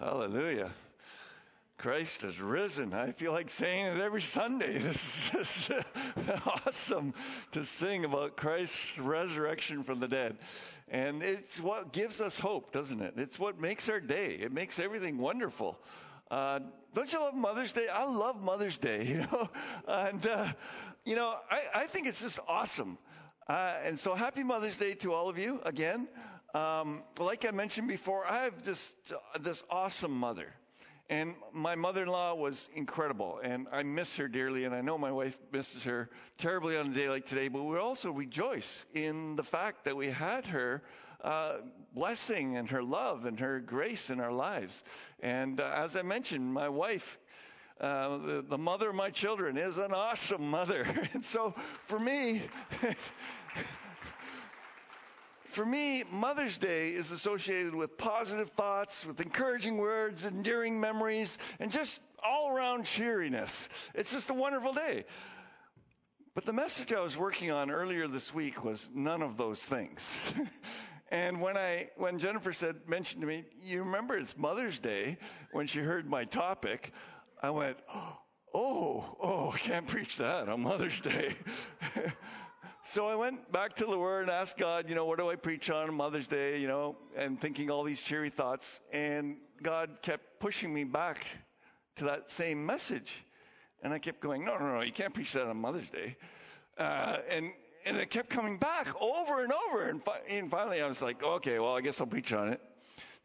Hallelujah. Christ has risen. I feel like saying it every Sunday. This is just awesome to sing about Christ's resurrection from the dead. And it's what gives us hope, doesn't it? It's what makes our day. It makes everything wonderful. Uh, don't you love Mother's Day? I love Mother's Day, you know. And, uh, you know, I, I think it's just awesome. Uh, and so happy Mother's Day to all of you again. Um, like I mentioned before, I have just this awesome mother. And my mother-in-law was incredible, and I miss her dearly, and I know my wife misses her terribly on a day like today. But we also rejoice in the fact that we had her uh, blessing and her love and her grace in our lives. And uh, as I mentioned, my wife. Uh, the, the mother of my children is an awesome mother. And so for me, for me, Mother's Day is associated with positive thoughts, with encouraging words, endearing memories, and just all around cheeriness. It's just a wonderful day. But the message I was working on earlier this week was none of those things. and when I when Jennifer said mentioned to me, "You remember it's Mother's Day," when she heard my topic, I went, "Oh, oh, I can't preach that on Mother's Day." So I went back to the Word and asked God, you know, what do I preach on Mother's Day, you know, and thinking all these cheery thoughts. And God kept pushing me back to that same message. And I kept going, no, no, no, you can't preach that on Mother's Day. Uh, and and it kept coming back over and over. And, fi- and finally, I was like, okay, well, I guess I'll preach on it.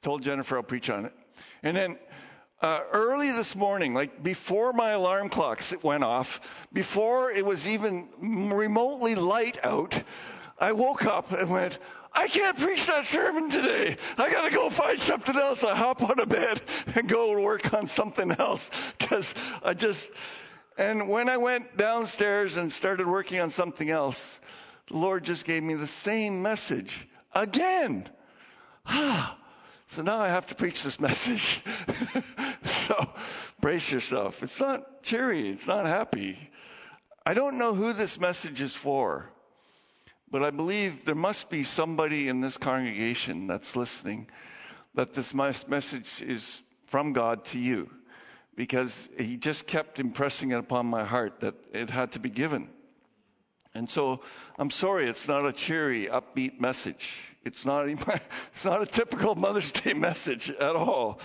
Told Jennifer I'll preach on it. And then uh, early this morning, like before my alarm clock went off, before it was even remotely light out, I woke up and went, I can't preach that sermon today. I got to go find something else. I hop out of bed and go work on something else because I just. And when I went downstairs and started working on something else, the Lord just gave me the same message again. Ah. So now I have to preach this message. so brace yourself. It's not cheery. It's not happy. I don't know who this message is for, but I believe there must be somebody in this congregation that's listening that this message is from God to you because he just kept impressing it upon my heart that it had to be given. And so I'm sorry, it's not a cheery, upbeat message. It's not, it's not a typical Mother's Day message at all.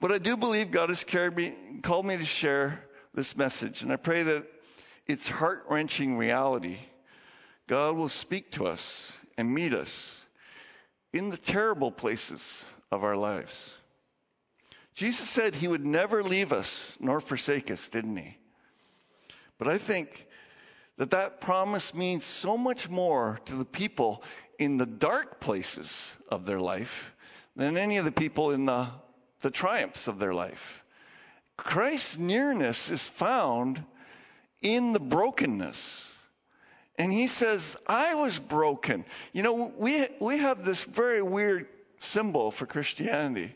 But I do believe God has me, called me to share this message. And I pray that it's heart wrenching reality. God will speak to us and meet us in the terrible places of our lives. Jesus said he would never leave us nor forsake us, didn't he? But I think that that promise means so much more to the people in the dark places of their life than any of the people in the, the triumphs of their life. Christ's nearness is found in the brokenness. And he says, I was broken. You know, we, we have this very weird symbol for Christianity.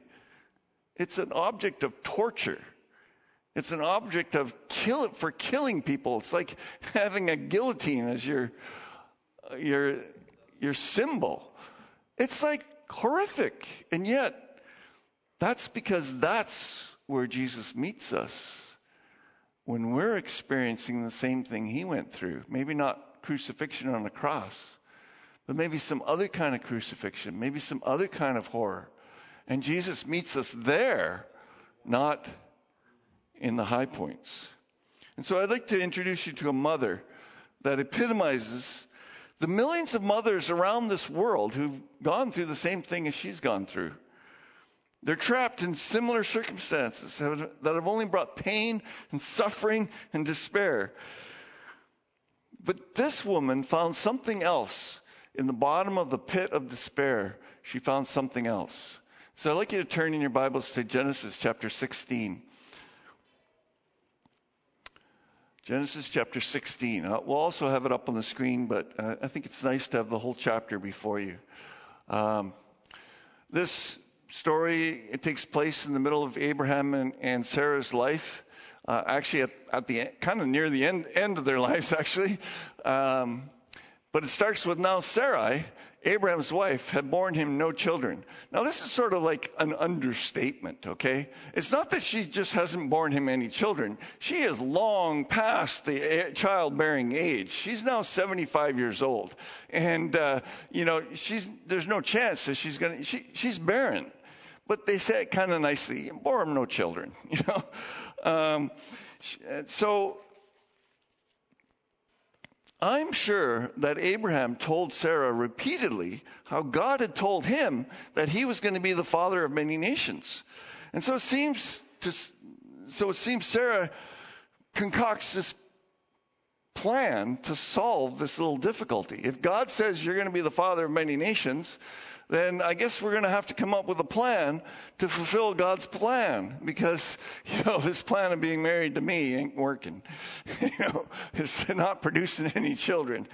It's an object of torture. It's an object of kill for killing people. It's like having a guillotine as your uh, your your symbol. It's like horrific. And yet that's because that's where Jesus meets us. When we're experiencing the same thing he went through, maybe not crucifixion on the cross, but maybe some other kind of crucifixion, maybe some other kind of horror. And Jesus meets us there, not in the high points. And so I'd like to introduce you to a mother that epitomizes the millions of mothers around this world who've gone through the same thing as she's gone through. They're trapped in similar circumstances that have only brought pain and suffering and despair. But this woman found something else in the bottom of the pit of despair. She found something else. So I'd like you to turn in your Bibles to Genesis chapter 16. Genesis chapter 16. Uh, we'll also have it up on the screen, but uh, I think it's nice to have the whole chapter before you. Um, this story it takes place in the middle of Abraham and, and Sarah's life. Uh, actually, at, at, the kind of near the end end of their lives, actually. Um, but it starts with now Sarai Abraham's wife, had borne him no children. Now, this is sort of like an understatement, okay? It's not that she just hasn't borne him any children. She is long past the childbearing age. She's now 75 years old. And, uh, you know, she's, there's no chance that she's going to, she, she's barren. But they say it kind of nicely, bore him no children, you know? Um, so, I'm sure that Abraham told Sarah repeatedly how God had told him that he was going to be the father of many nations. And so it seems to, so it seems Sarah concocts this plan to solve this little difficulty. If God says you're going to be the father of many nations, then I guess we're going to have to come up with a plan to fulfill God's plan because, you know, this plan of being married to me ain't working. you know, it's not producing any children.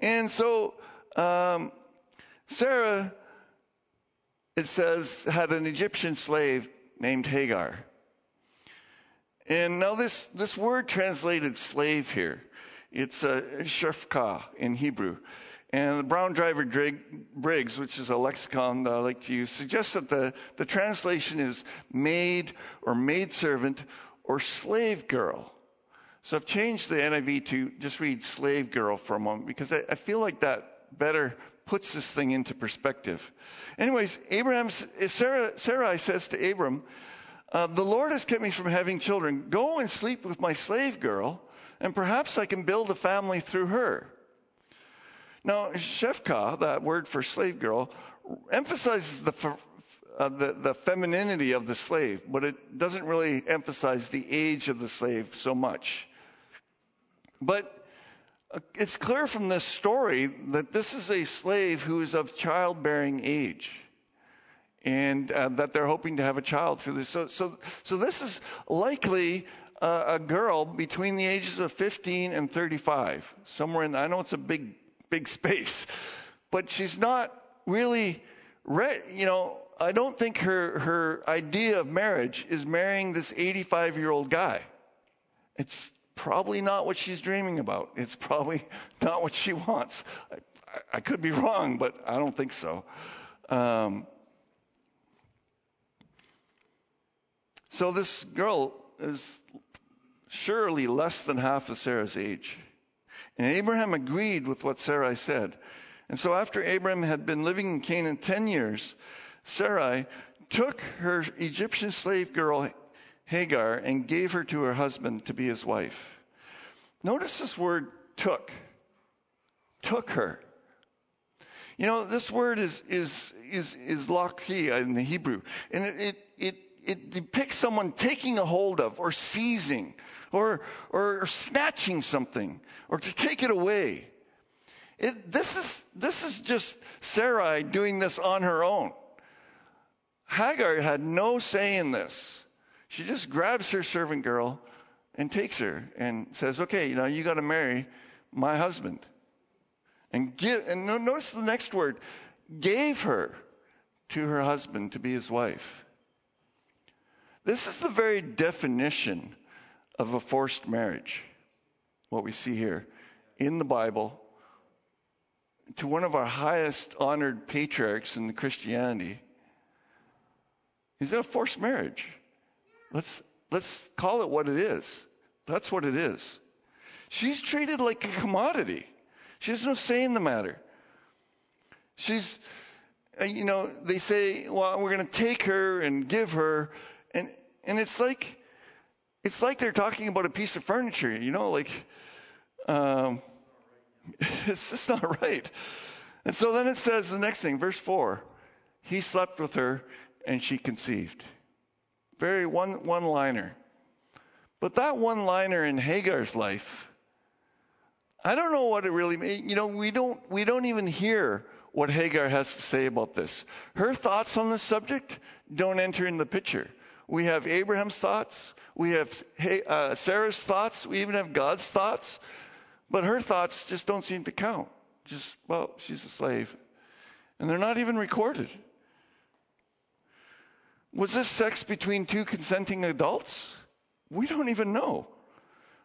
And so, um, Sarah, it says, had an Egyptian slave named Hagar. And now this, this word translated slave here, it's a shefka in Hebrew. And the Brown Driver Briggs, which is a lexicon that I like to use, suggests that the, the translation is maid or maidservant or slave girl. So I've changed the NIV to just read slave girl for a moment because I, I feel like that better puts this thing into perspective. Anyways, Abraham, Sarah, Sarai says to Abram, uh, the Lord has kept me from having children. Go and sleep with my slave girl, and perhaps I can build a family through her. Now, Shefka, that word for slave girl, emphasizes the, uh, the, the femininity of the slave, but it doesn't really emphasize the age of the slave so much. But uh, it's clear from this story that this is a slave who is of childbearing age. And uh, that they're hoping to have a child through this. So, so, so this is likely uh, a girl between the ages of 15 and 35. Somewhere in, I know it's a big big space. But she's not really ready. You know, I don't think her, her idea of marriage is marrying this 85 year old guy. It's probably not what she's dreaming about. It's probably not what she wants. I, I could be wrong, but I don't think so. Um, so this girl is surely less than half of Sarah's age. And Abraham agreed with what Sarai said. And so after Abraham had been living in Canaan 10 years, Sarai took her Egyptian slave girl Hagar and gave her to her husband to be his wife. Notice this word took. Took her. You know, this word is is is is lakhi in the Hebrew, and it, it it depicts someone taking a hold of or seizing or, or snatching something or to take it away. It, this, is, this is just Sarai doing this on her own. Hagar had no say in this. She just grabs her servant girl and takes her and says, okay, now you got to marry my husband. And give, and notice the next word, gave her to her husband to be his wife. This is the very definition of a forced marriage, what we see here in the Bible, to one of our highest honored patriarchs in Christianity. Is it a forced marriage? Let's, let's call it what it is. That's what it is. She's treated like a commodity. She has no say in the matter. She's, uh, you know, they say, well, we're going to take her and give her. And, and it's like, it's like they're talking about a piece of furniture, you know, like, um, it's just not right. And so then it says the next thing, verse 4 he slept with her and she conceived. Very one one liner. But that one liner in Hagar's life, I don't know what it really means. You know, we don't we don't even hear what Hagar has to say about this. Her thoughts on the subject don't enter in the picture. We have Abraham's thoughts. We have uh, Sarah's thoughts. We even have God's thoughts. But her thoughts just don't seem to count. Just, well, she's a slave. And they're not even recorded. Was this sex between two consenting adults? We don't even know.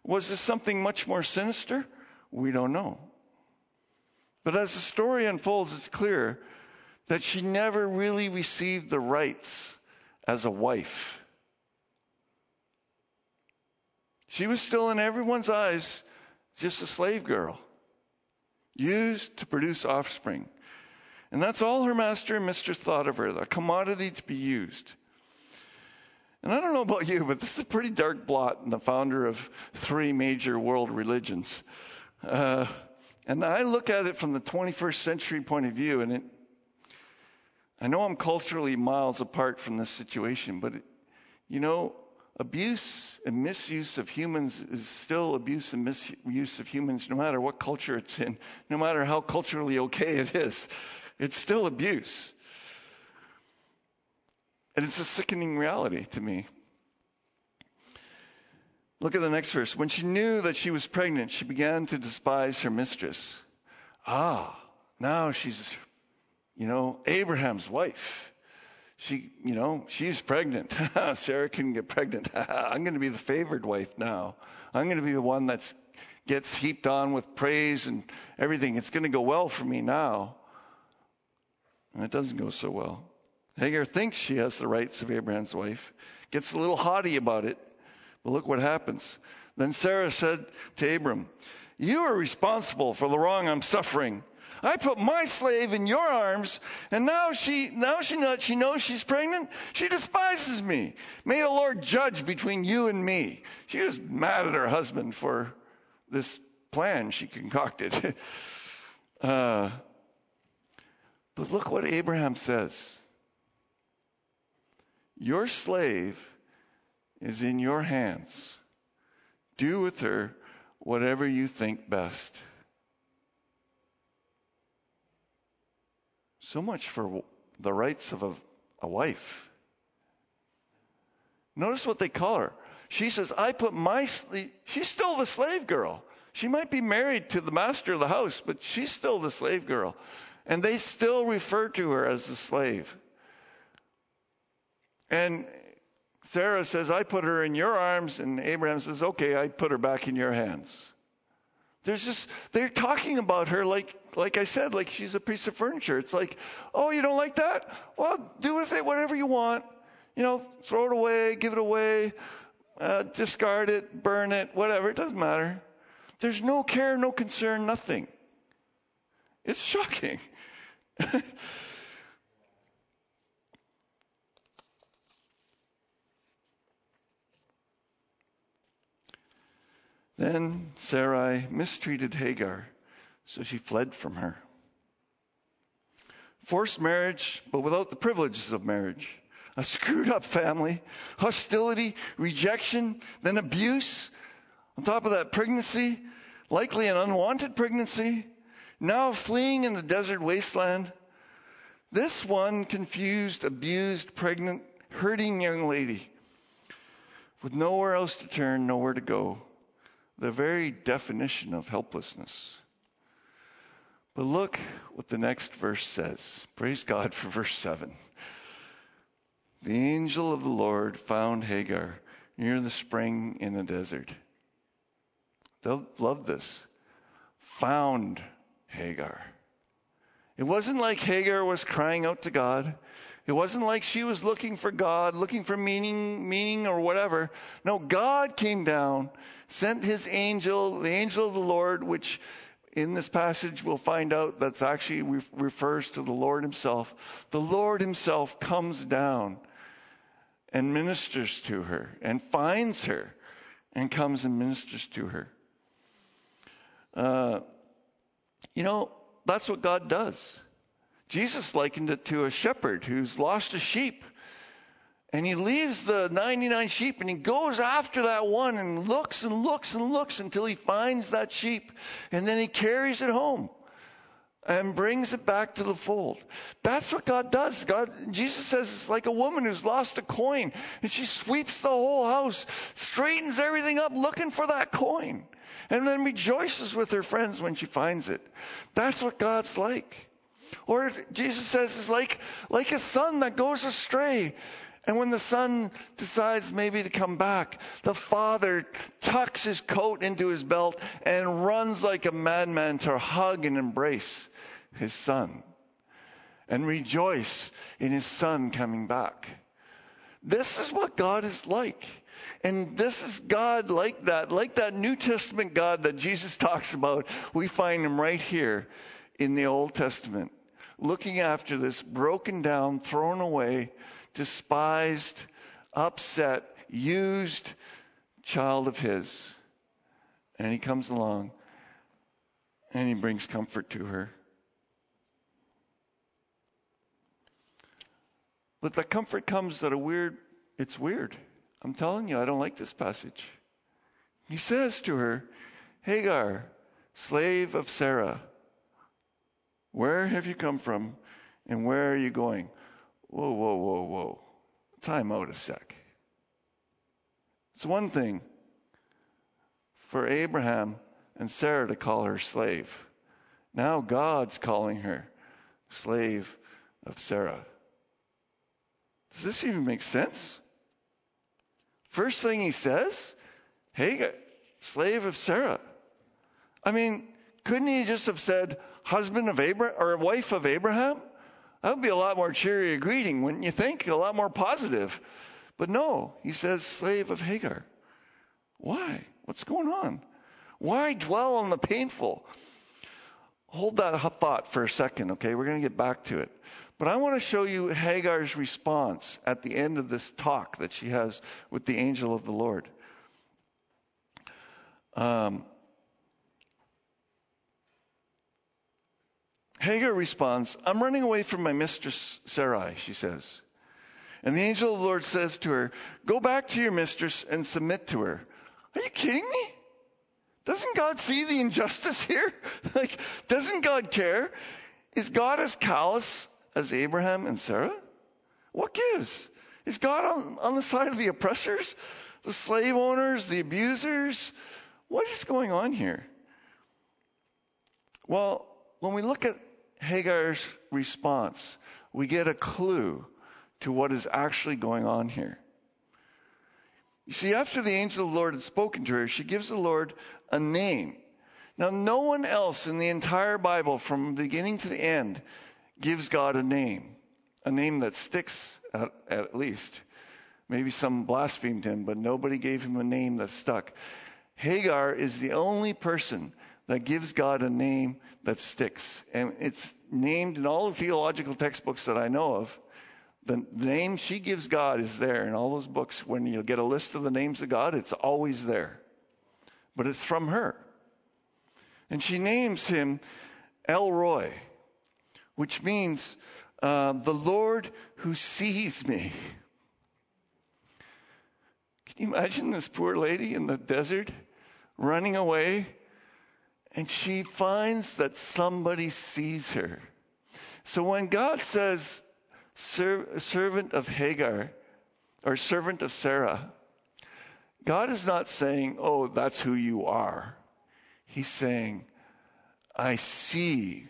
Was this something much more sinister? We don't know. But as the story unfolds, it's clear that she never really received the rights as a wife. She was still, in everyone's eyes, just a slave girl, used to produce offspring. And that's all her master and mistress thought of her, a commodity to be used. And I don't know about you, but this is a pretty dark blot in the founder of three major world religions. Uh, and I look at it from the 21st century point of view, and it, I know I'm culturally miles apart from this situation, but you know, abuse and misuse of humans is still abuse and misuse of humans, no matter what culture it's in, no matter how culturally okay it is. It's still abuse. And it's a sickening reality to me. Look at the next verse. When she knew that she was pregnant, she began to despise her mistress. Ah, now she's, you know, Abraham's wife. She, you know, she's pregnant. Sarah couldn't get pregnant. I'm going to be the favored wife now. I'm going to be the one that gets heaped on with praise and everything. It's going to go well for me now. And it doesn't go so well. Hagar thinks she has the rights of Abraham's wife, gets a little haughty about it. But look what happens. Then Sarah said to Abram, You are responsible for the wrong I'm suffering. I put my slave in your arms, and now she now she knows, she knows she's pregnant. She despises me. May the Lord judge between you and me. She was mad at her husband for this plan she concocted. uh, but look what Abraham says. Your slave is in your hands. Do with her whatever you think best. So much for the rights of a, a wife. Notice what they call her. She says, I put my, she's still the slave girl. She might be married to the master of the house, but she's still the slave girl. And they still refer to her as the slave. And Sarah says, I put her in your arms. And Abraham says, okay, I put her back in your hands. There's just, they're talking about her like, like I said, like she's a piece of furniture. It's like, oh, you don't like that? Well, do with it whatever you want. You know, throw it away, give it away, uh, discard it, burn it, whatever. It doesn't matter. There's no care, no concern, nothing. It's shocking. Then Sarai mistreated Hagar, so she fled from her. Forced marriage, but without the privileges of marriage. A screwed up family, hostility, rejection, then abuse. On top of that, pregnancy, likely an unwanted pregnancy, now fleeing in the desert wasteland. This one confused, abused, pregnant, hurting young lady with nowhere else to turn, nowhere to go the very definition of helplessness. But look what the next verse says. Praise God for verse 7. The angel of the Lord found Hagar near the spring in the desert. They'll love this. Found Hagar. It wasn't like Hagar was crying out to God. It wasn't like she was looking for God, looking for meaning, meaning or whatever. No, God came down, sent his angel, the angel of the Lord, which in this passage we'll find out that's actually re- refers to the Lord himself. The Lord himself comes down and ministers to her and finds her and comes and ministers to her. Uh, you know, that's what God does. Jesus likened it to a shepherd who's lost a sheep. And he leaves the 99 sheep and he goes after that one and looks and looks and looks until he finds that sheep. And then he carries it home and brings it back to the fold. That's what God does. God, Jesus says it's like a woman who's lost a coin and she sweeps the whole house, straightens everything up looking for that coin, and then rejoices with her friends when she finds it. That's what God's like. Or Jesus says it's like, like a son that goes astray And when the son decides maybe to come back, the father tucks his coat into his belt and runs like a madman to hug and embrace his son and rejoice in his son coming back. This is what God is like. And this is God like that, like that New Testament God that Jesus talks about. We find him right here in the Old Testament, looking after this broken down, thrown away, despised, upset, used child of his. And he comes along and he brings comfort to her. But the comfort comes at a weird, it's weird. I'm telling you, I don't like this passage. He says to her, Hagar, slave of Sarah, where have you come from and where are you going? Whoa, whoa, whoa, whoa. Time out a sec. It's one thing for Abraham and Sarah to call her slave. Now God's calling her slave of Sarah. Does this even make sense? First thing he says, hey, slave of Sarah. I mean, couldn't he just have said husband of Abraham or wife of Abraham? That would be a lot more cheery greeting, wouldn't you think? A lot more positive. But no, he says slave of Hagar. Why? What's going on? Why dwell on the painful? Hold that thought for a second, okay? We're going to get back to it. But I want to show you Hagar's response at the end of this talk that she has with the angel of the Lord. Um, Hagar responds, I'm running away from my mistress Sarai, she says. And the angel of the Lord says to her, Go back to your mistress and submit to her. Are you kidding me? Doesn't God see the injustice here? like, doesn't God care? Is God as callous as Abraham and Sarah? What gives? Is God on, on the side of the oppressors, the slave owners, the abusers? What is going on here? Well, when we look at Hagar's response, we get a clue to what is actually going on here. You see, after the angel of the Lord had spoken to her, she gives the Lord a name. Now, no one else in the entire Bible, from beginning to the end, gives God a name, a name that sticks at, at least. Maybe some blasphemed him, but nobody gave him a name that stuck. Hagar is the only person that gives God a name that sticks. And it's named in all the theological textbooks that I know of. The name she gives God is there in all those books. When you get a list of the names of God, it's always there. But it's from her. And she names him El Roi, which means uh, the Lord who sees me. Can you imagine this poor lady in the desert running away? And she finds that somebody sees her. So when God says, servant of Hagar, or servant of Sarah, God is not saying, oh, that's who you are. He's saying, I see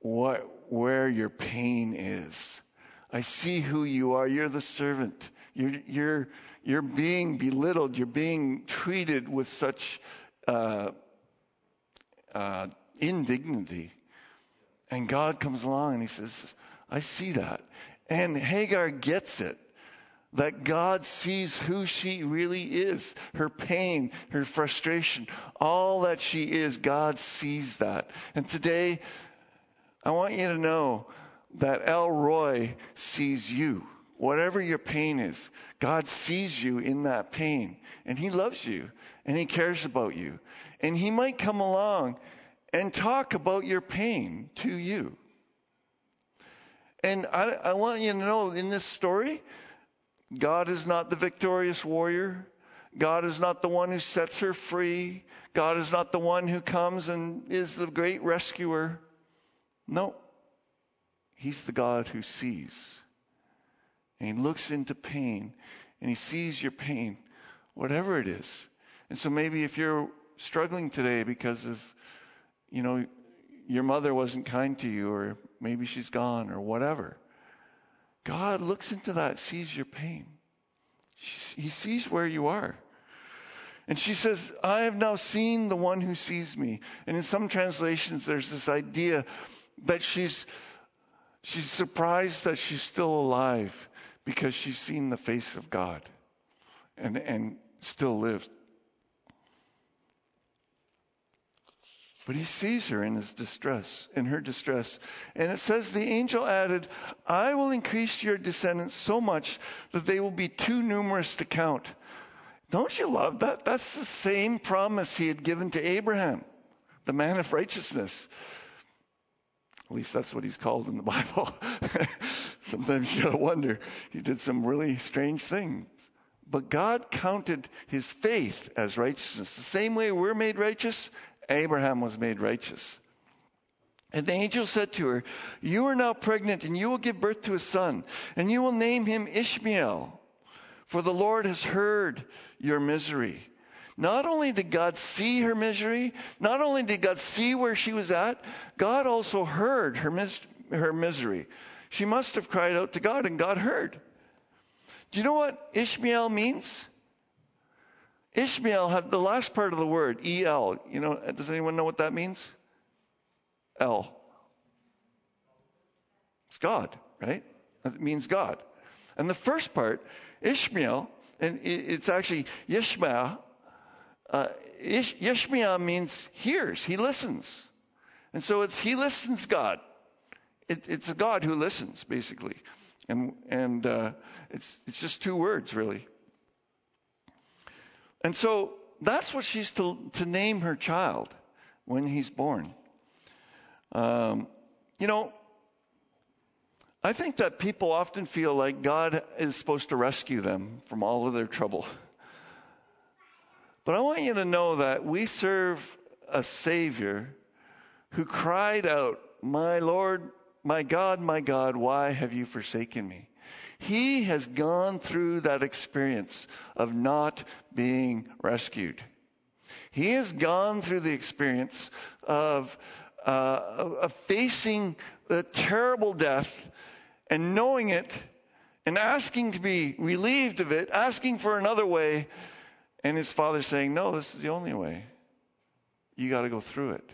what where your pain is. I see who you are. You're the servant. You're, you're, you're being belittled. You're being treated with such uh, uh, indignity. And God comes along and he says, I see that. And Hagar gets it that God sees who she really is, her pain, her frustration, all that she is, God sees that. And today, I want you to know that El Roi sees you. Whatever your pain is, God sees you in that pain. And He loves you. And He cares about you. And He might come along and talk about your pain to you. And I, I want you to know in this story, God is not the victorious warrior. God is not the one who sets her free. God is not the one who comes and is the great rescuer. No. He's the God who sees. And he looks into pain and he sees your pain, whatever it is. And so maybe if you're struggling today because of, you know, your mother wasn't kind to you or maybe she's gone or whatever, God looks into that, sees your pain. He sees where you are. And she says, I have now seen the one who sees me. And in some translations, there's this idea that she's, she's surprised that she's still alive because she's seen the face of God and, and still lives. But he sees her in his distress, in her distress. And it says the angel added, I will increase your descendants so much that they will be too numerous to count. Don't you love that? That's the same promise he had given to Abraham, the man of righteousness. At least that's what he's called in the Bible. Sometimes you gotta wonder. He did some really strange things. But God counted his faith as righteousness. The same way we're made righteous, Abraham was made righteous. And the angel said to her, You are now pregnant, and you will give birth to a son, and you will name him Ishmael, for the Lord has heard your misery. Not only did God see her misery, not only did God see where she was at, God also heard her, mis- her misery. She must have cried out to God, and God heard. Do you know what Ishmael means? Ishmael had the last part of the word, El. You know, does anyone know what that means? El. It's God, right? It means God. And the first part, Ishmael, and it's actually Yishmael. Uh, Ish, means hears, he listens. And so it's he listens God. It, it's a God who listens, basically. And, and uh, it's, it's just two words, really. And so that's what she's to, to name her child when he's born. Um, you know, I think that people often feel like God is supposed to rescue them from all of their trouble. But I want you to know that we serve a Savior who cried out, My Lord, my God, my God, why have you forsaken me? He has gone through that experience of not being rescued. He has gone through the experience of, uh, of facing the terrible death and knowing it and asking to be relieved of it, asking for another way, and his father saying, No, this is the only way. You got to go through it.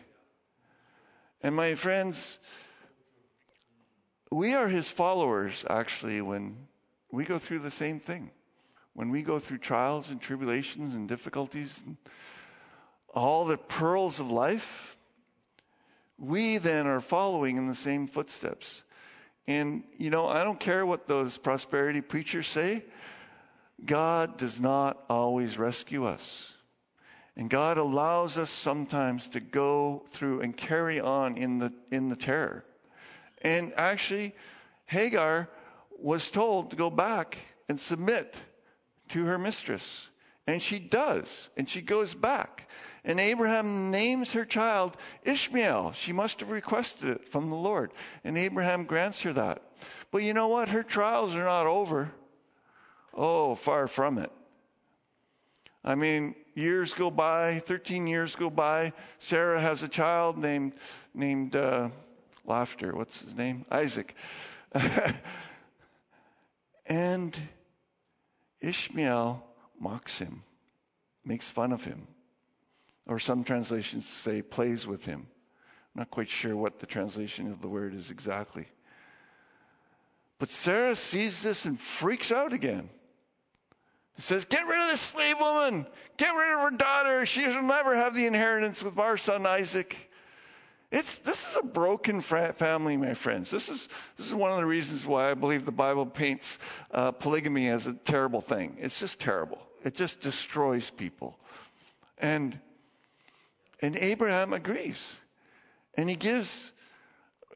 And my friends, we are his followers actually when we go through the same thing. When we go through trials and tribulations and difficulties and all the pearls of life, we then are following in the same footsteps. And, you know, I don't care what those prosperity preachers say. God does not always rescue us. And God allows us sometimes to go through and carry on in the, in the terror. And actually, Hagar was told to go back and submit to her mistress. And she does. And she goes back. And Abraham names her child Ishmael. She must have requested it from the Lord. And Abraham grants her that. But you know what? Her trials are not over. Oh, far from it. I mean, years go by, 13 years go by. Sarah has a child named, named, uh, laughter. What's his name? Isaac. and Ishmael mocks him, makes fun of him. Or some translations say plays with him. I'm not quite sure what the translation of the word is exactly. But Sarah sees this and freaks out again. Says, Get rid of this slave woman. Get rid of her daughter. She will never have the inheritance with our son Isaac. It's, this is a broken family, my friends. This is, this is one of the reasons why I believe the Bible paints uh, polygamy as a terrible thing. It's just terrible. It just destroys people. And, and Abraham agrees. And he gives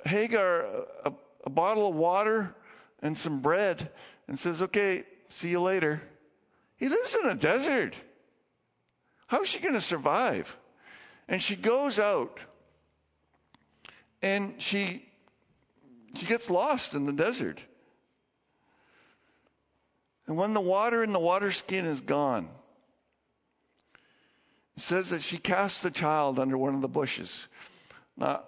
Hagar a, a bottle of water and some bread and says, Okay, see you later. He lives in a desert. How is she going to survive? And she goes out and she she gets lost in the desert. And when the water in the water skin is gone, it says that she casts the child under one of the bushes. Now,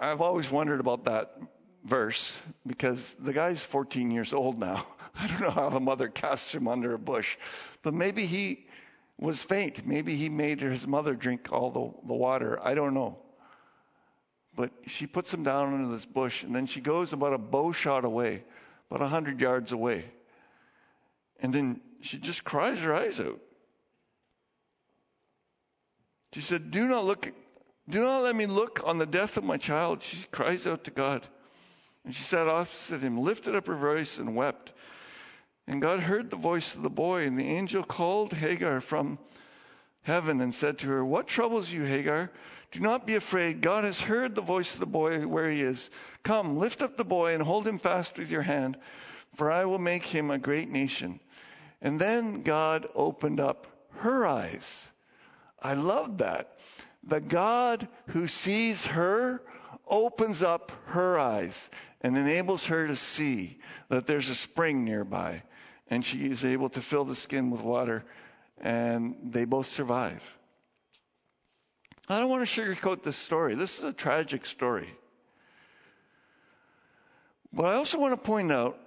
I've always wondered about that. verse because the guy's 14 years old now. I don't know how the mother casts him under a bush, but maybe he was faint. Maybe he made his mother drink all the, the water. I don't know. But she puts him down under this bush, and then she goes about a bow shot away, about a hundred yards away. And then she just cries her eyes out. She said, Do not look, do not let me look on the death of my child. She cries out to God. And she sat opposite him, lifted up her voice, and wept. And God heard the voice of the boy, and the angel called Hagar from heaven and said to her, What troubles you, Hagar? Do not be afraid. God has heard the voice of the boy where he is. Come, lift up the boy and hold him fast with your hand, for I will make him a great nation. And then God opened up her eyes. I love that. The God who sees her opens up her eyes and enables her to see that there's a spring nearby. And she is able to fill the skin with water, and they both survive. I don't want to sugarcoat this story. This is a tragic story. But I also want to point out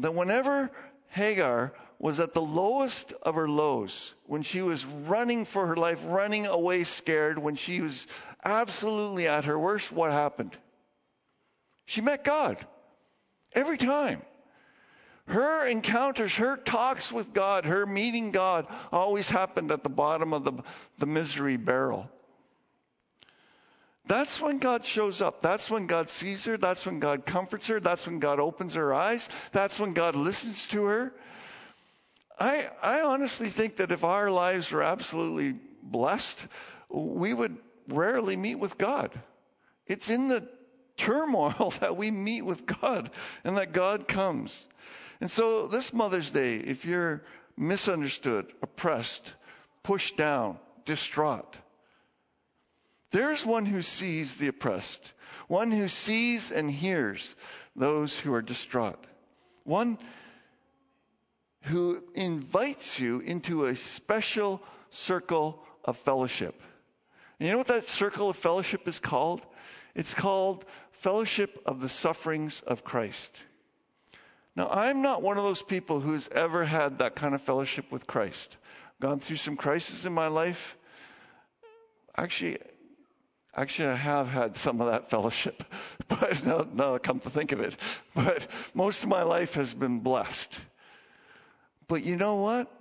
that whenever Hagar was at the lowest of her lows, when she was running for her life, running away scared, when she was absolutely at her worst, what happened? She met God. Every time. Her encounters, her talks with God, her meeting God always happened at the bottom of the, the misery barrel. That's when God shows up. That's when God sees her. That's when God comforts her. That's when God opens her eyes. That's when God listens to her. I, I honestly think that if our lives were absolutely blessed, we would rarely meet with God. It's in the turmoil that we meet with God and that God comes. And so, this Mother's Day, if you're misunderstood, oppressed, pushed down, distraught, there's one who sees the oppressed, one who sees and hears those who are distraught, one who invites you into a special circle of fellowship. And you know what that circle of fellowship is called? It's called Fellowship of the Sufferings of Christ. Now, I'm not one of those people who's ever had that kind of fellowship with Christ. Gone through some crises in my life. Actually, actually, I have had some of that fellowship, but now, now I come to think of it. But most of my life has been blessed. But you know what?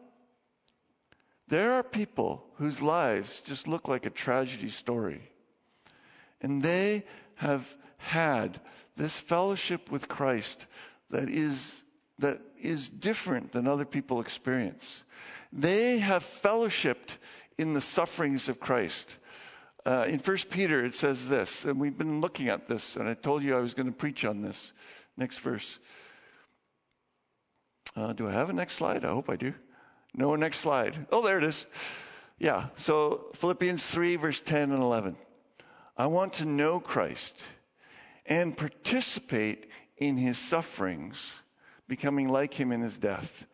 There are people whose lives just look like a tragedy story. And they have had this fellowship with Christ that is that is different than other people experience. They have fellowshipped in the sufferings of Christ. Uh, in First Peter, it says this, and we've been looking at this, and I told you I was going to preach on this. Next verse. Uh, do I have a next slide? I hope I do. No, next slide. Oh, there it is. Yeah, so Philippians 3, verse 10 and 11. I want to know Christ and participate in his sufferings, becoming like him in his death.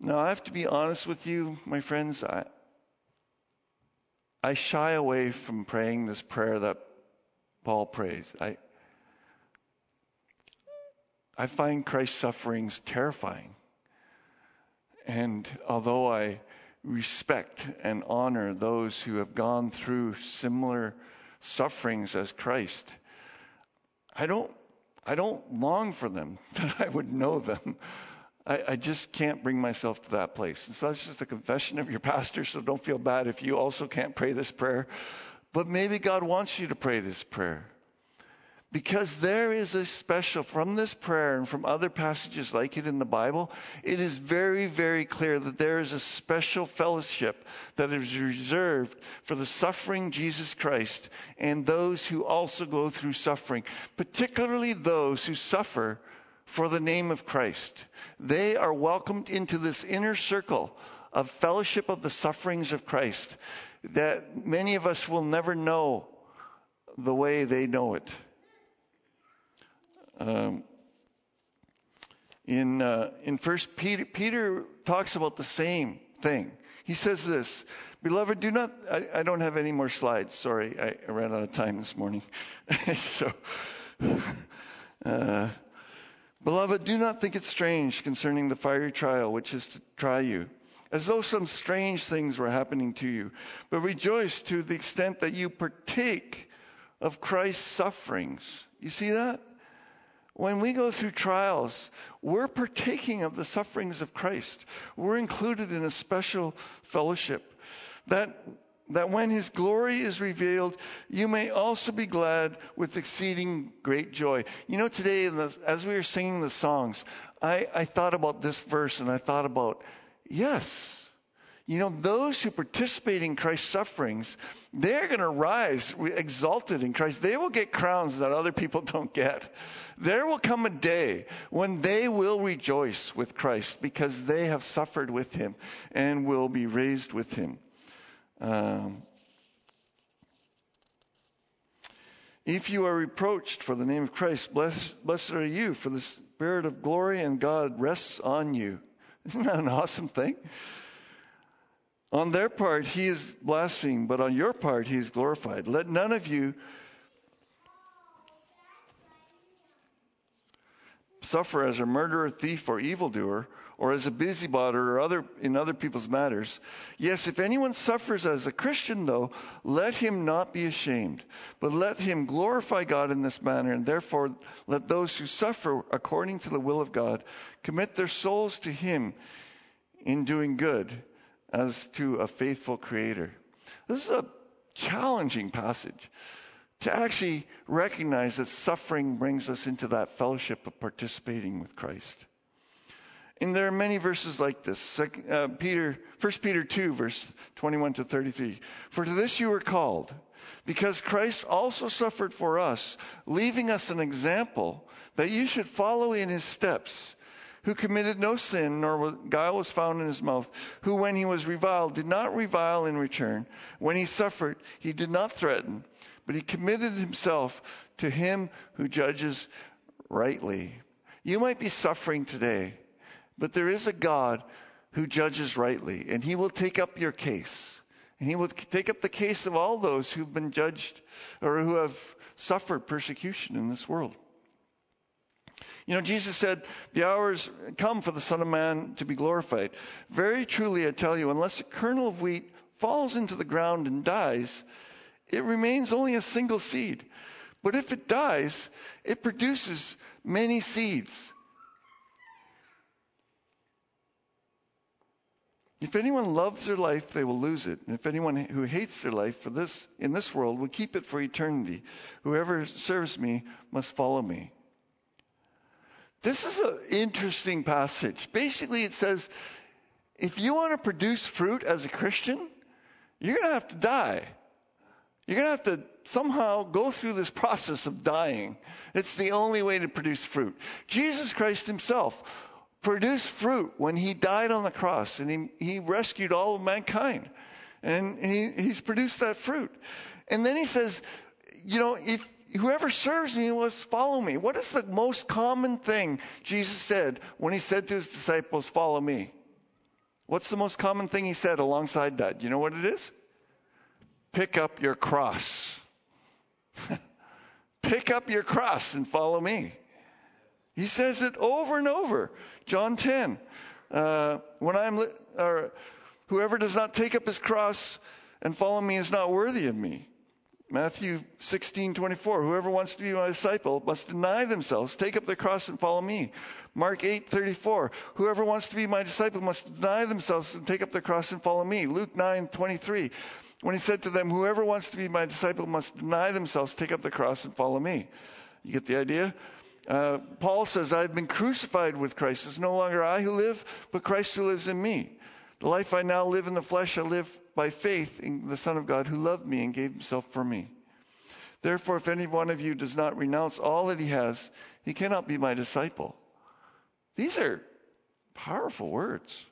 Now, I have to be honest with you, my friends. I, I shy away from praying this prayer that Paul prays. I, I find Christ's sufferings terrifying. And although I respect and honor those who have gone through similar sufferings as Christ, I don't, I don't long for them that I would know them. I, I, just can't bring myself to that place. And so that's just a confession of your pastor, so don't feel bad if you also can't pray this prayer. But maybe God wants you to pray this prayer. Because there is a special, from this prayer and from other passages like it in the Bible, it is very, very clear that there is a special fellowship that is reserved for the suffering Jesus Christ and those who also go through suffering, particularly those who suffer for the name of Christ. They are welcomed into this inner circle of fellowship of the sufferings of Christ that many of us will never know the way they know it. Um, in uh, in First Peter, Peter talks about the same thing. He says this, beloved, do not. I, I don't have any more slides. Sorry, I, I ran out of time this morning. so, Uh, Beloved, do not think it strange concerning the fiery trial which is to try you, as though some strange things were happening to you, but rejoice to the extent that you partake of Christ's sufferings. You see that? When we go through trials, we're partaking of the sufferings of Christ. We're included in a special fellowship. That that when his glory is revealed, you may also be glad with exceeding great joy. You know, today, as we were singing the songs, I, I thought about this verse and I thought about, yes, you know, those who participate in Christ's sufferings, they're going to rise exalted in Christ. They will get crowns that other people don't get. There will come a day when they will rejoice with Christ because they have suffered with him and will be raised with him. Um, if you are reproached for the name of Christ, blessed, blessed are you, for the Spirit of glory and God rests on you. Isn't that an awesome thing? On their part, he is blasphemed, but on your part, he is glorified. Let none of you suffer as a murderer, thief, or evildoer or as a busybody or other in other people's matters. Yes, if anyone suffers as a Christian, though, let him not be ashamed, but let him glorify God in this manner, and therefore let those who suffer according to the will of God commit their souls to Him in doing good, as to a faithful Creator. This is a challenging passage to actually recognize that suffering brings us into that fellowship of participating with Christ. And there are many verses like this. Uh, Peter, 1 Peter 2, verse 21 to 33. For to this you were called, because Christ also suffered for us, leaving us an example that you should follow in his steps, who committed no sin, nor guile was found in his mouth, who when he was reviled did not revile in return. When he suffered, he did not threaten, but he committed himself to him who judges rightly. You might be suffering today. But there is a God who judges rightly, and he will take up your case. And he will take up the case of all those who've been judged or who have suffered persecution in this world. You know, Jesus said, The hours come for the Son of Man to be glorified. Very truly, I tell you, unless a kernel of wheat falls into the ground and dies, it remains only a single seed. But if it dies, it produces many seeds. If anyone loves their life, they will lose it. And if anyone who hates their life for this in this world will keep it for eternity. Whoever serves me must follow me. This is an interesting passage. Basically, it says if you want to produce fruit as a Christian, you're going to have to die. You're going to have to somehow go through this process of dying. It's the only way to produce fruit. Jesus Christ himself produced fruit when he died on the cross and he, he rescued all of mankind. And he, he's produced that fruit. And then he says, you know, if whoever serves me must follow me. What is the most common thing Jesus said when he said to his disciples, follow me? What's the most common thing he said alongside that? You know what it is? Pick up your cross. Pick up your cross and follow me. He says it over and over. John 10. Uh, when I'm, li- or whoever does not take up his cross and follow me is not worthy of me. Matthew 16:24 Whoever wants to be my disciple must deny themselves, take up their cross and follow me. Mark 8:34 Whoever wants to be my disciple must deny themselves and take up their cross and follow me. Luke 9:23 When he said to them whoever wants to be my disciple must deny themselves, take up the cross and follow me. You get the idea? Uh, Paul says, I've been crucified with Christ. It's no longer I who live, but Christ who lives in me. The life I now live in the flesh, I live by faith in the Son of God who loved me and gave himself for me. Therefore, if any one of you does not renounce all that he has, he cannot be my disciple. These are powerful words.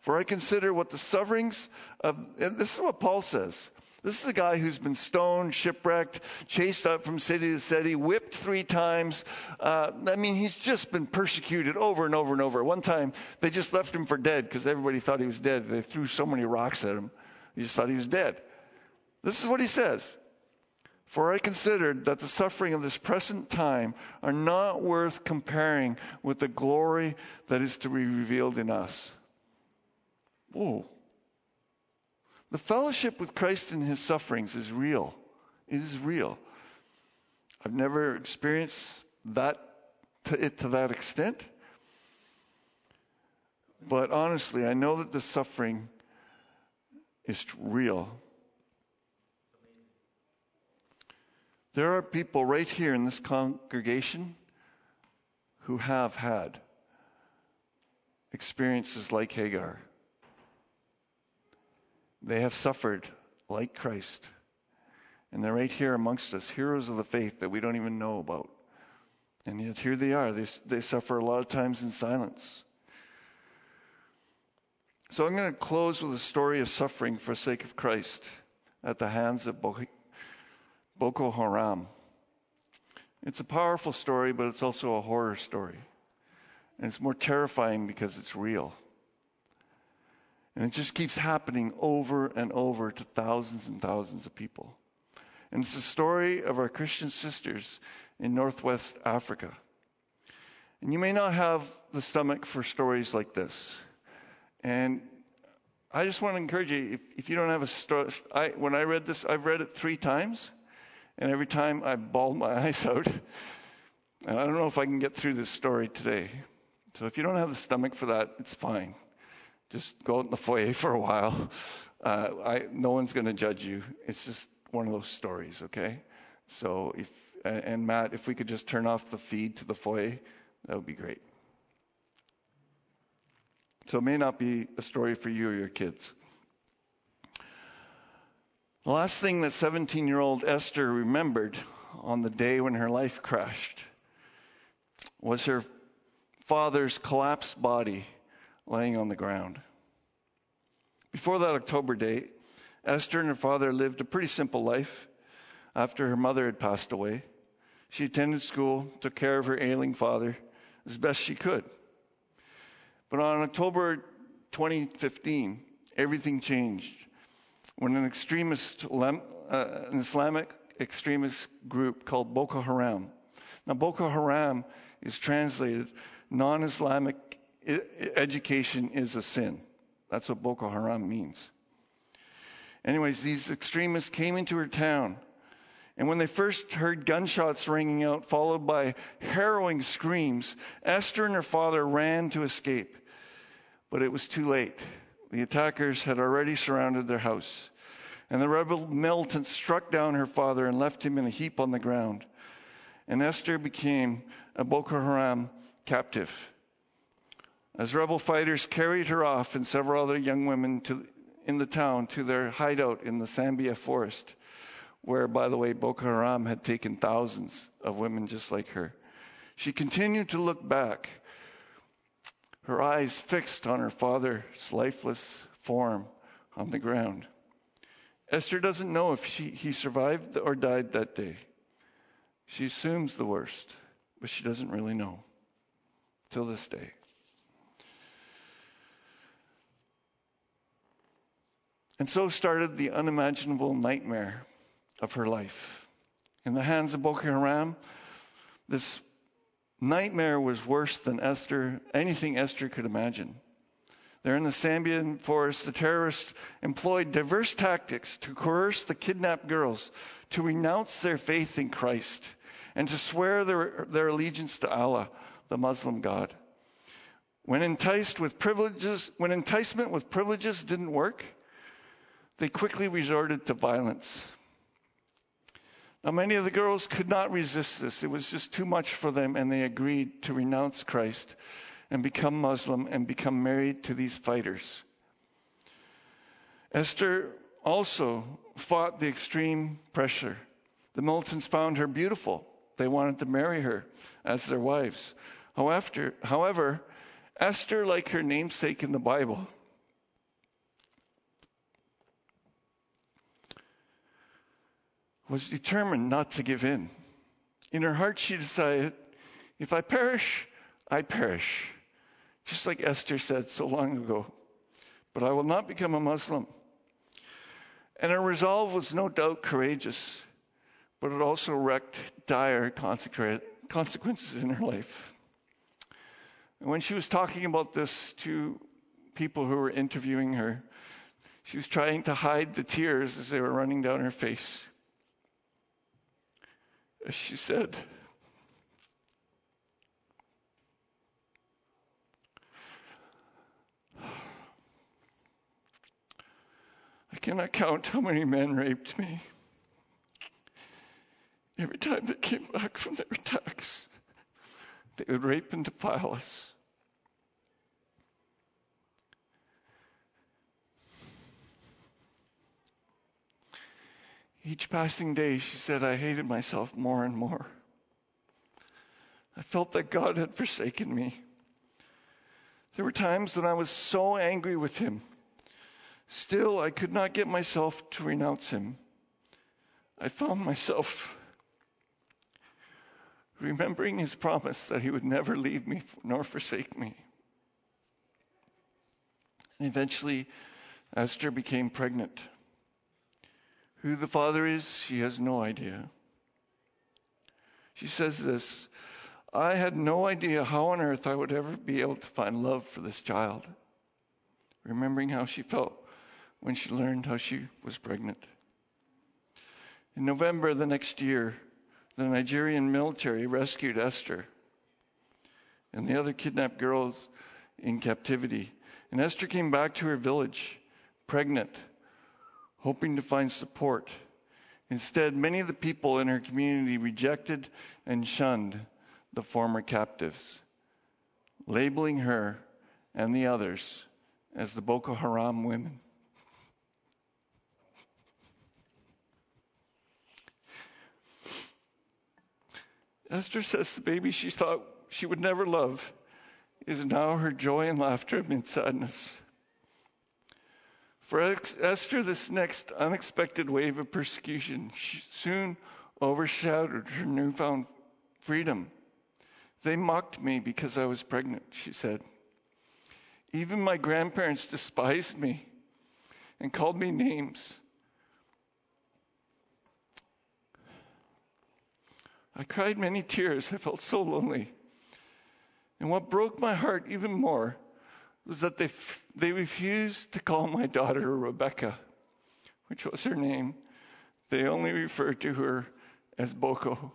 For I consider what the sufferings of, and this is what Paul says. This is a guy who's been stoned, shipwrecked, chased up from city to city, whipped three times. Uh, I mean, he's just been persecuted over and over and over. One time, they just left him for dead because everybody thought he was dead. They threw so many rocks at him. He just thought he was dead. This is what he says. For I considered that the suffering of this present time are not worth comparing with the glory that is to be revealed in us. Whoa. The fellowship with Christ in his sufferings is real. It is real. I've never experienced that to it to that extent. But honestly, I know that the suffering is real. There are people right here in this congregation who have had experiences like Hagar. They have suffered like Christ. And they're right here amongst us, heroes of the faith that we don't even know about. And yet here they are. They, they suffer a lot of times in silence. So I'm going to close with a story of suffering for the sake of Christ at the hands of Boko Haram. It's a powerful story, but it's also a horror story. And it's more terrifying because it's real. And it just keeps happening over and over to thousands and thousands of people. And it's the story of our Christian sisters in Northwest Africa. And you may not have the stomach for stories like this. And I just want to encourage you if, if you don't have a story, I, when I read this, I've read it three times. And every time I bawled my eyes out. And I don't know if I can get through this story today. So if you don't have the stomach for that, it's fine. Just go out in the foyer for a while. Uh, I, no one's going to judge you. It's just one of those stories, okay? So if and Matt, if we could just turn off the feed to the foyer, that would be great. So it may not be a story for you or your kids. The last thing that 17 year old Esther remembered on the day when her life crashed was her father's collapsed body laying on the ground. Before that October date, Esther and her father lived a pretty simple life after her mother had passed away. She attended school, took care of her ailing father as best she could. But on October 2015, everything changed when an extremist, uh, an Islamic extremist group called Boko Haram. Now, Boko Haram is translated non Islamic education is a sin. That's what Boko Haram means. Anyways, these extremists came into her town. And when they first heard gunshots ringing out, followed by harrowing screams, Esther and her father ran to escape. But it was too late. The attackers had already surrounded their house, and the rebel militants struck down her father and left him in a heap on the ground. And Esther became a Boko Haram captive. As rebel fighters carried her off and several other young women to, in the town to their hideout in the Sambia forest, where, by the way, Boko Haram had taken thousands of women just like her. She continued to look back her eyes fixed on her father's lifeless form on the ground. Esther doesn't know if she, he survived or died that day. She assumes the worst, but she doesn't really know till this day. And so started the unimaginable nightmare of her life. In the hands of Boko Haram, this Nightmare was worse than Esther, anything Esther could imagine. There in the Sambian forest, the terrorists employed diverse tactics to coerce the kidnapped girls to renounce their faith in Christ and to swear their, their allegiance to Allah, the Muslim God. When enticed with privileges, when enticement with privileges didn't work, they quickly resorted to violence. Now, many of the girls could not resist this. It was just too much for them, and they agreed to renounce Christ and become Muslim and become married to these fighters. Esther also fought the extreme pressure. The militants found her beautiful. They wanted to marry her as their wives. However, however Esther, like her namesake in the Bible, was determined not to give in. In her heart, she decided, if I perish, I perish. Just like Esther said so long ago. But I will not become a Muslim. And her resolve was no doubt courageous. but it also wreaked dire consequences in her life. And when she was talking about this to people who were interviewing her, she was trying to hide the tears as they were running down her face. As she said, I cannot count how many men raped me. Every time they came back from their attacks, they would rape and defile us. Each passing day, she said, I hated myself more and more. I felt that God had forsaken me. There were times when I was so angry with Him. Still, I could not get myself to renounce Him. I found myself remembering His promise that He would never leave me nor forsake me. And eventually, Esther became pregnant. Who the father is, she has no idea. She says this I had no idea how on earth I would ever be able to find love for this child, remembering how she felt when she learned how she was pregnant. In November the next year, the Nigerian military rescued Esther and the other kidnapped girls in captivity. And Esther came back to her village, pregnant hoping to find support. Instead, many of the people in her community rejected and shunned the former captives, labeling her and the others as the Boko Haram women. Esther says the baby she thought she would never love is now her joy and laughter amid sadness. For Esther, this next unexpected wave of persecution soon overshadowed her newfound freedom. They mocked me because I was pregnant, she said. Even my grandparents despised me and called me names. I cried many tears. I felt so lonely. And what broke my heart even more was that they, they refused to call my daughter Rebecca, which was her name. They only referred to her as Boko.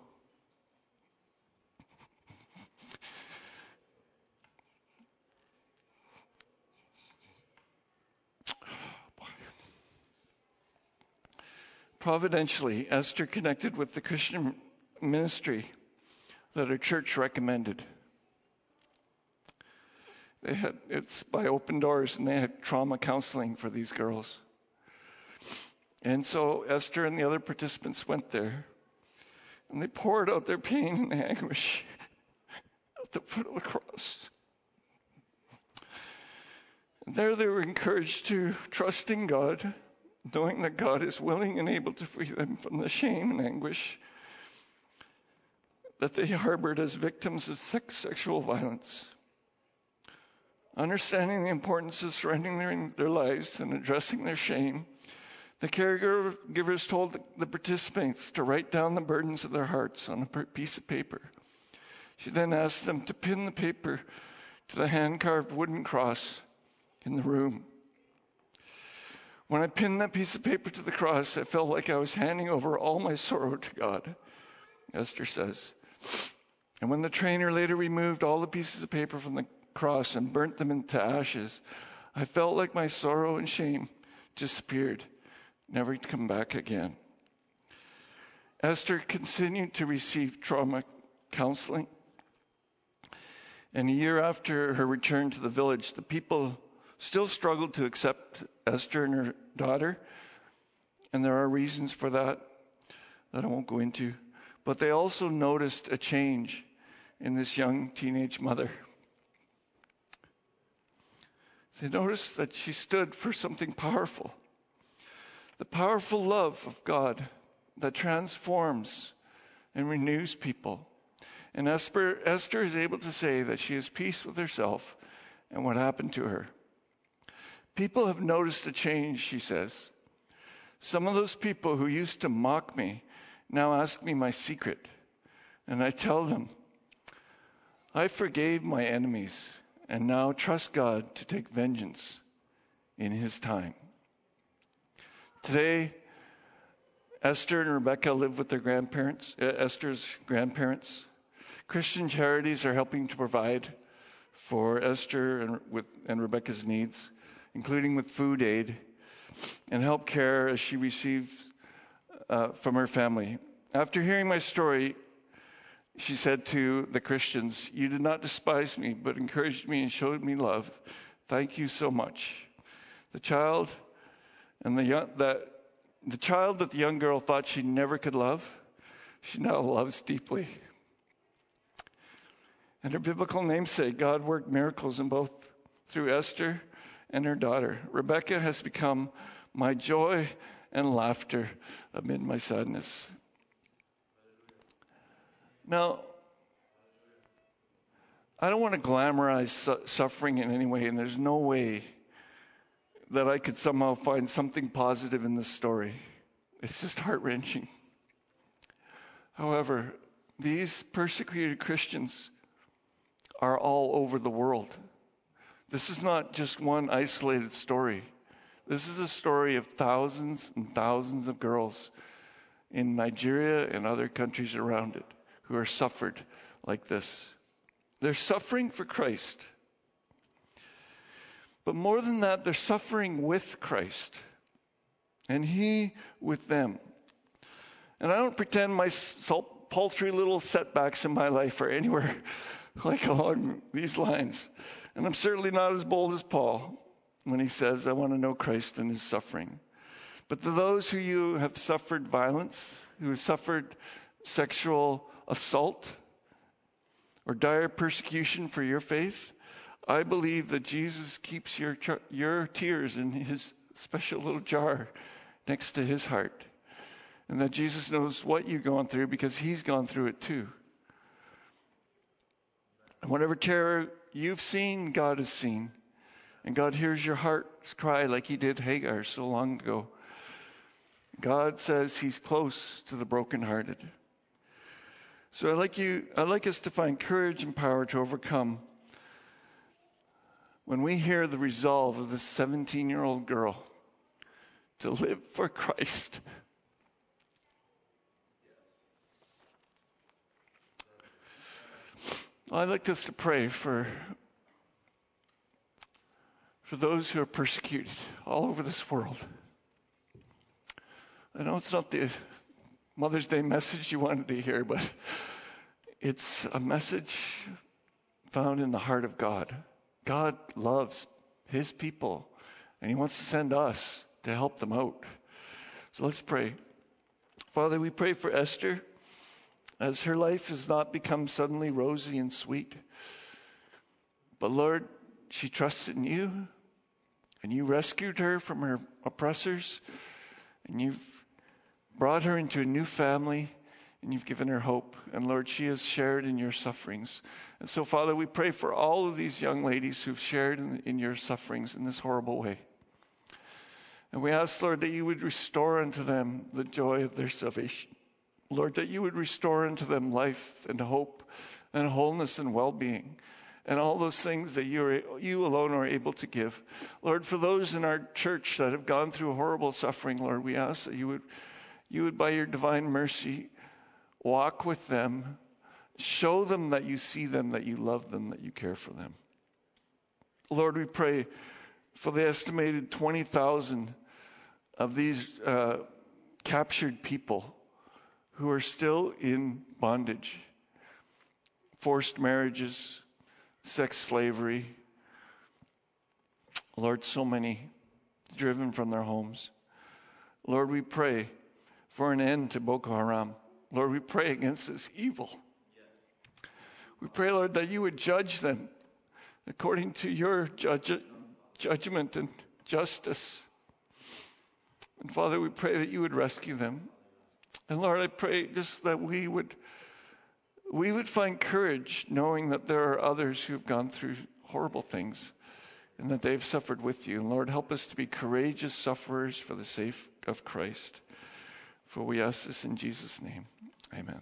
Providentially, Esther connected with the Christian ministry that her church recommended. They had it's by open doors, and they had trauma counseling for these girls. And so Esther and the other participants went there, and they poured out their pain and anguish at the foot of the cross. And there they were encouraged to trust in God, knowing that God is willing and able to free them from the shame and anguish that they harbored as victims of sex, sexual violence. Understanding the importance of surrendering their, lives and addressing their shame, the caregivers told the participants to write down the burdens of their hearts on a piece of paper. She then asked them to pin the paper to the hand carved wooden cross in the room. When I pinned that piece of paper to the cross, I felt like I was handing over all my sorrow to God, Esther says. And when the trainer later removed all the pieces of paper from the cross and burnt them into ashes, I felt like my sorrow and shame disappeared, never to come back again. Esther continued to receive trauma counseling. And a year after her return to the village, the people still struggled to accept Esther and her daughter. And there are reasons for that that I won't go into. But they also noticed a change in this young teenage mother. They noticed that she stood for something powerful the powerful love of God that transforms and renews people. And Esther, Esther is able to say that she has peace with herself and what happened to her. People have noticed a change, she says. Some of those people who used to mock me now ask me my secret. And I tell them, I forgave my enemies and now trust God to take vengeance in his time. Today, Esther and Rebecca live with their grandparents, uh, Esther's grandparents. Christian charities are helping to provide for Esther and, with, and Rebecca's needs, including with food aid and help care as she receives uh, from her family. After hearing my story, she said to the Christians, You did not despise me, but encouraged me and showed me love. Thank you so much. The child and the young, that the child that the young girl thought she never could love, she now loves deeply. And her biblical namesake, God worked miracles in both through Esther and her daughter. Rebecca has become my joy and laughter amid my sadness. Now, I don't want to glamorize su- suffering in any way, and there's no way that I could somehow find something positive in this story. It's just heart wrenching. However, these persecuted Christians are all over the world. This is not just one isolated story. This is a story of thousands and thousands of girls in Nigeria and other countries around it who are suffered like this. They're suffering for Christ. But more than that, they're suffering with Christ and He with them. And I don't pretend my paltry little setbacks in my life are anywhere like along these lines. And I'm certainly not as bold as Paul when he says, I want to know Christ and his suffering. But to those who you have suffered violence, who have suffered sexual assault or dire persecution for your faith, I believe that Jesus keeps your, your tears in his special little jar next to his heart. And that Jesus knows what you've gone through because he's gone through it too. And whatever terror you've seen, God has seen. And God hears your heart's cry like he did Hagar so long ago. God says he's close to the brokenhearted. So I'd like you, I'd like us to find courage and power to overcome when we hear the resolve of this 17 year old girl to live for Christ. I'd like us to pray for, for those who are persecuted all over this world. I know it's not the Mother's Day message you wanted to hear, but it's a message found in the heart of God. God loves His people, and He wants to send us to help them out. So let's pray. Father, we pray for Esther as her life has not become suddenly rosy and sweet. But Lord, she trusts in you, and you rescued her from her oppressors, and you've brought her into a new family, and you've given her hope. And Lord, she has shared in your sufferings. And so, Father, we pray for all of these young ladies who've shared in, in your sufferings in this horrible way. And we ask, Lord, that you would restore unto them the joy of their salvation. Lord, that you would restore unto them life and hope and wholeness and well being and all those things that you, are, you alone are able to give. Lord, for those in our church that have gone through horrible suffering, Lord, we ask that you would, you would, by your divine mercy, walk with them, show them that you see them, that you love them, that you care for them. Lord, we pray for the estimated 20,000 of these uh, captured people who are still in bondage, forced marriages, sex slavery. Lord, so many driven from their homes. Lord, we pray for an end to Boko Haram. Lord, we pray against this evil. We pray, Lord, that you would judge them according to your judge, judgment and justice. And Father, we pray that you would rescue them. And Lord, I pray just that we would we would find courage knowing that there are others who've gone through horrible things and that they've suffered with you. And Lord, help us to be courageous sufferers for the sake of Christ. For we ask this in Jesus' name. Amen.